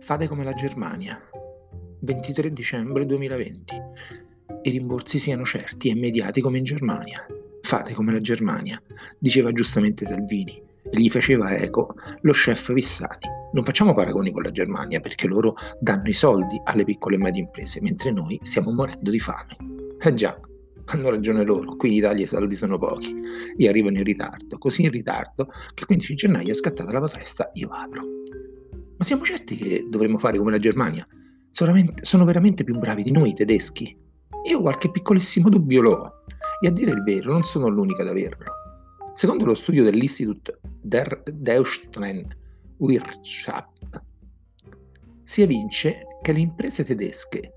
Fate come la Germania. 23 dicembre 2020. I rimborsi siano certi e immediati come in Germania. Fate come la Germania, diceva giustamente Salvini e gli faceva eco lo chef Vissani. Non facciamo paragoni con la Germania perché loro danno i soldi alle piccole e medie imprese, mentre noi stiamo morendo di fame. Eh già, hanno ragione loro, qui in Italia i soldi sono pochi, e arrivano in ritardo, così in ritardo che il 15 gennaio è scattata la protesta, io apro. Ma siamo certi che dovremmo fare come la Germania? Sono veramente, più bravi di noi tedeschi? Io qualche piccolissimo dubbio l'ho, e a dire il vero non sono l'unica ad averlo. Secondo lo studio dell'Institut der Deutschen Wirtschaft, si evince che le imprese tedesche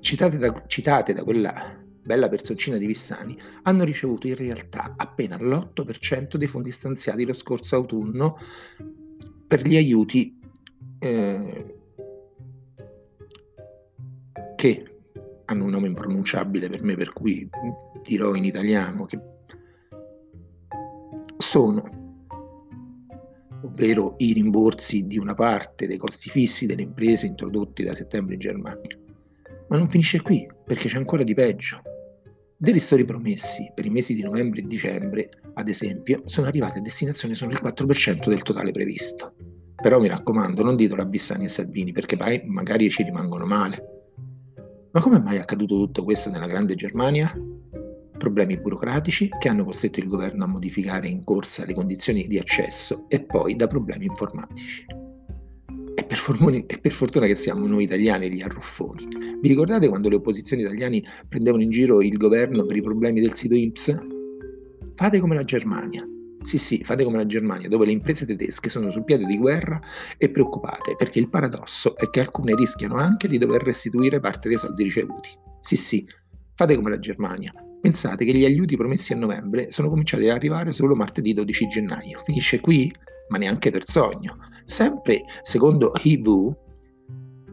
citate da, citate da quella bella personcina di Vissani, hanno ricevuto in realtà appena l'8% dei fondi stanziati lo scorso autunno per gli aiuti eh, che hanno un nome impronunciabile per me, per cui dirò in italiano che sono ovvero i rimborsi di una parte dei costi fissi delle imprese introdotti da settembre in Germania. Ma non finisce qui, perché c'è ancora di peggio. Dei ristori promessi per i mesi di novembre e dicembre, ad esempio, sono arrivati a destinazione solo il 4% del totale previsto. Però mi raccomando, non ditelo a Bissani e Salvini, perché poi magari ci rimangono male. Ma come mai è accaduto tutto questo nella grande Germania? Problemi burocratici che hanno costretto il governo a modificare in corsa le condizioni di accesso e poi da problemi informatici. E per, formoni, e per fortuna che siamo noi italiani gli arruffoni. Vi ricordate quando le opposizioni italiane prendevano in giro il governo per i problemi del sito IMSS? Fate come la Germania. Sì, sì, fate come la Germania, dove le imprese tedesche sono sul piede di guerra e preoccupate, perché il paradosso è che alcune rischiano anche di dover restituire parte dei soldi ricevuti. Sì, sì, fate come la Germania. Pensate che gli aiuti promessi a novembre sono cominciati ad arrivare solo martedì 12 gennaio. Finisce qui? Ma neanche per sogno. Sempre secondo IV,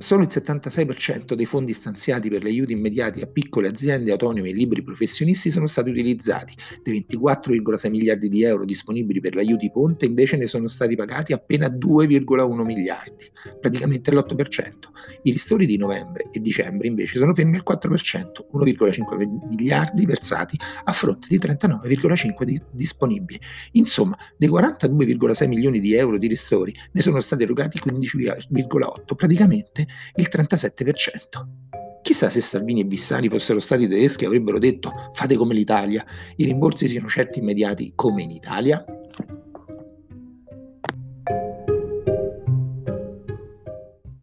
Solo il 76% dei fondi stanziati per gli aiuti immediati a piccole aziende autonome e liberi professionisti sono stati utilizzati. Dei 24,6 miliardi di euro disponibili per gli aiuti ponte invece ne sono stati pagati appena 2,1 miliardi, praticamente l'8%. I ristori di novembre e dicembre invece sono fermi al 4%, 1,5 miliardi versati a fronte di 39,5 di disponibili. Insomma, dei 42,6 milioni di euro di ristori ne sono stati erogati 15,8, praticamente il 37%. Chissà se Salvini e Vissani fossero stati tedeschi avrebbero detto fate come l'Italia, i rimborsi siano certi immediati come in Italia?